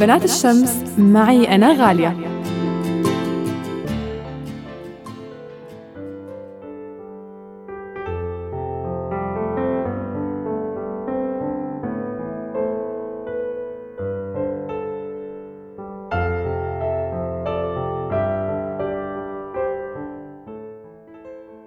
بنات الشمس معي أنا غالية.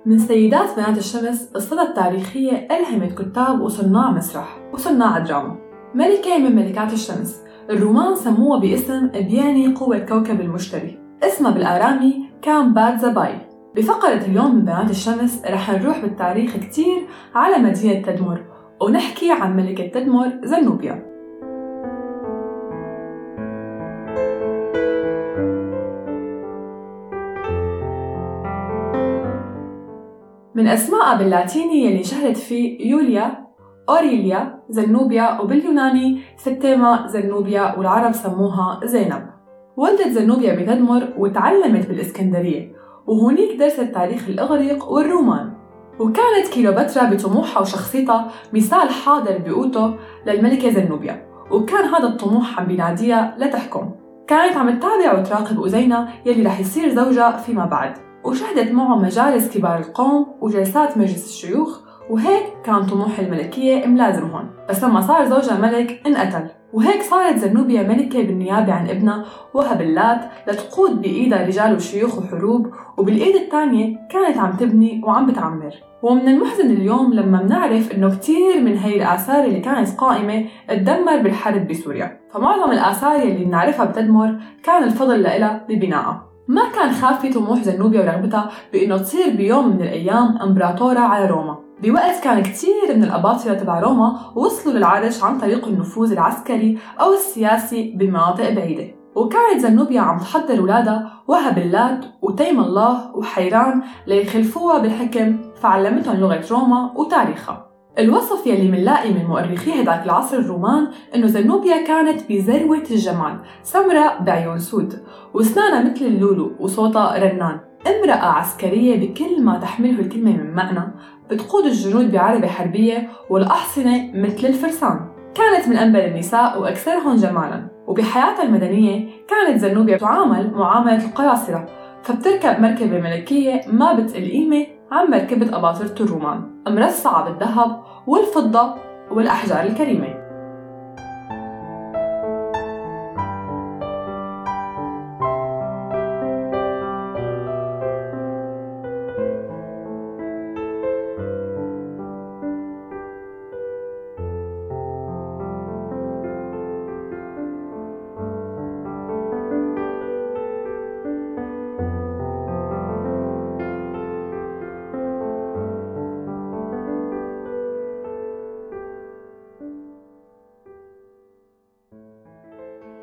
من سيدات بنات الشمس الصلة التاريخية ألهمت كتاب وصناع مسرح وصناع دراما ملكة من ملكات الشمس. الرومان سموها باسم بيعني قوة كوكب المشتري. اسمها بالآرامي كان بات زباي. بفقرة اليوم من بنات الشمس رح نروح بالتاريخ كتير على مدينة تدمر ونحكي عن ملكة تدمر زنوبيا. من أسمائها باللاتيني يلي شهرت فيه يوليا أوريليا زنوبيا وباليوناني ستيما زنوبيا والعرب سموها زينب. ولدت زنوبيا بتدمر وتعلمت بالإسكندرية وهونيك درست تاريخ الإغريق والرومان. وكانت كيلوباترا بطموحها وشخصيتها مثال حاضر بقوته للملكة زنوبيا. وكان هذا الطموح عم بيناديها لتحكم كانت عم تتابع وتراقب أزينة يلي رح يصير زوجها فيما بعد. وشهدت معه مجالس كبار القوم وجلسات مجلس الشيوخ وهيك كان طموح الملكية ملازمهم بس لما صار زوجها ملك انقتل. وهيك صارت زنوبيا ملكة بالنيابة عن ابنها وهب اللات لتقود بإيدها رجال وشيوخ وحروب وبالإيد الثانية كانت عم تبني وعم بتعمر. ومن المحزن اليوم لما بنعرف إنه كتير من هي الآثار اللي كانت قائمة تدمر بالحرب بسوريا. فمعظم الآثار اللي بنعرفها بتدمر كان الفضل لها ببنائها. ما كان خاف في طموح زنوبيا ورغبتها بإنه تصير بيوم من الأيام إمبراطورة على روما. بوقت كان كتير من الأباطرة تبع روما وصلوا للعرش عن طريق النفوذ العسكري أو السياسي بمناطق بعيدة. وكانت زنوبيا عم تحضر ولادها وهب اللات وتيم الله وحيران ليخلفوها بالحكم فعلمتهم لغة روما وتاريخها. الوصف يلي منلاقي من مؤرخي هداك العصر الرومان إنه زنوبيا كانت بذروة الجمال سمراء بعيون سود وأسنانها مثل اللولو وصوتها رنان. امرأة عسكرية بكل ما تحمله الكلمة من معنى بتقود الجنود بعربة حربية والأحصنة مثل الفرسان. كانت من أنبل النساء وأكثرهم جمالا وبحياتها المدنية كانت زنوبيا تعامل معاملة القياصرة فبتركب مركبة ملكية ما بتقل قيمة عن مركبة أباطرة الرومان مرصعة بالذهب والفضة والأحجار الكريمة.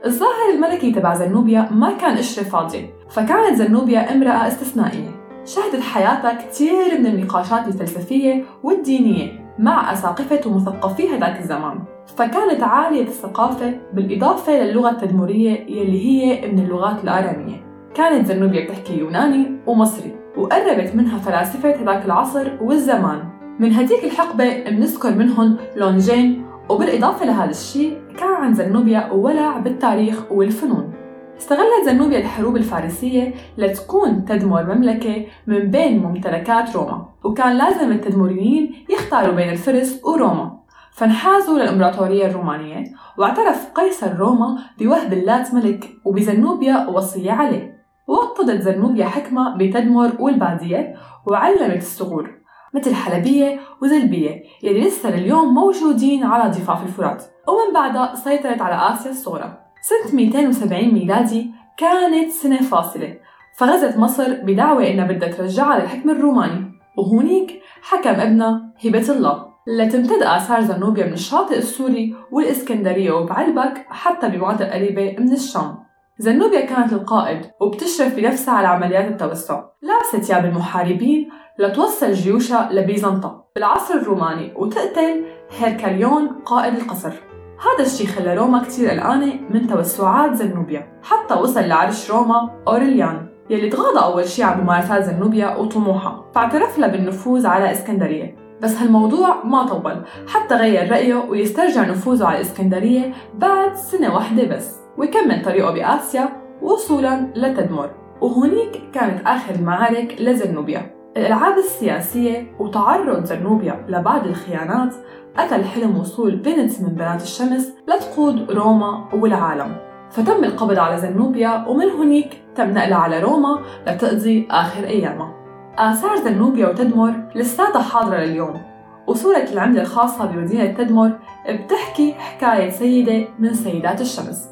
الظاهر الملكي تبع زنوبيا ما كان قشرة فاضية فكانت زنوبيا امرأة استثنائية. شهدت حياتها كثير من النقاشات الفلسفية والدينية مع أساقفة ومثقفي هذاك الزمان. فكانت عالية الثقافة بالإضافة للغة التدمرية يلي هي من اللغات الآرامية. كانت زنوبيا بتحكي يوناني ومصري وقربت منها فلاسفة هذاك العصر والزمان. من هديك الحقبة بنذكر منهم لونجين وبالإضافة لهذا الشيء كان عند زنوبيا ولع بالتاريخ والفنون. استغلت زنوبيا الحروب الفارسية لتكون تدمر مملكة من بين ممتلكات روما وكان لازم التدمريين يختاروا بين الفرس وروما. فانحازوا للإمبراطورية الرومانية واعترف قيصر روما بوهب اللات ملك وبزنوبيا وصية عليه. وطدت زنوبيا حكمة بتدمر والبادية وعلمت الصغور. مثل حلبية وزلبية يلي لسه لليوم موجودين على ضفاف الفرات. ومن بعدها سيطرت على آسيا الصغرى. سنة 270 ميلادي كانت سنة فاصلة. فغزت مصر بدعوى إنها بدها ترجعها للحكم الروماني. وهونيك حكم ابنها هبة الله. لتمتد آثار زنوبيا من الشاطئ السوري والإسكندرية وبعلبك حتى بمناطق قريبة من الشام. زنوبيا كانت القائد وبتشرف بنفسها على عمليات التوسع. لابسة ثياب المحاربين لتوصل جيوشها لبيزنطة. بالعصر الروماني وتقتل هيركاليون قائد القصر. هذا الشيء خلى روما كتير قلقانة من توسعات زنوبيا. حتى وصل لعرش روما أوريليان يلي تغاضى أول شيء عن ممارسات زنوبيا وطموحها. فاعترف لها بالنفوذ على إسكندرية. بس هالموضوع ما طول حتى غير رأيه ويسترجع نفوذه على الإسكندرية بعد سنة واحدة بس ويكمل طريقه بآسيا وصولا لتدمر. وهونيك كانت آخر المعارك لزنوبيا الألعاب السياسية وتعرض زنوبيا لبعض الخيانات أتى حلم وصول بنت من بنات الشمس لتقود روما والعالم. فتم القبض على زنوبيا ومن هناك تم نقلها على روما لتقضي آخر أيامها. آثار زنوبيا وتدمر لساتها حاضرة لليوم. وصورة العملة الخاصة بمدينة تدمر بتحكي حكاية سيدة من سيدات الشمس.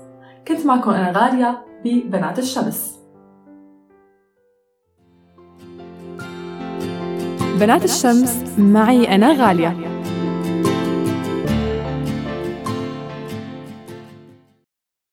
كنت معكم أنا غالية ببنات الشمس. بنات الشمس معي أنا غالية.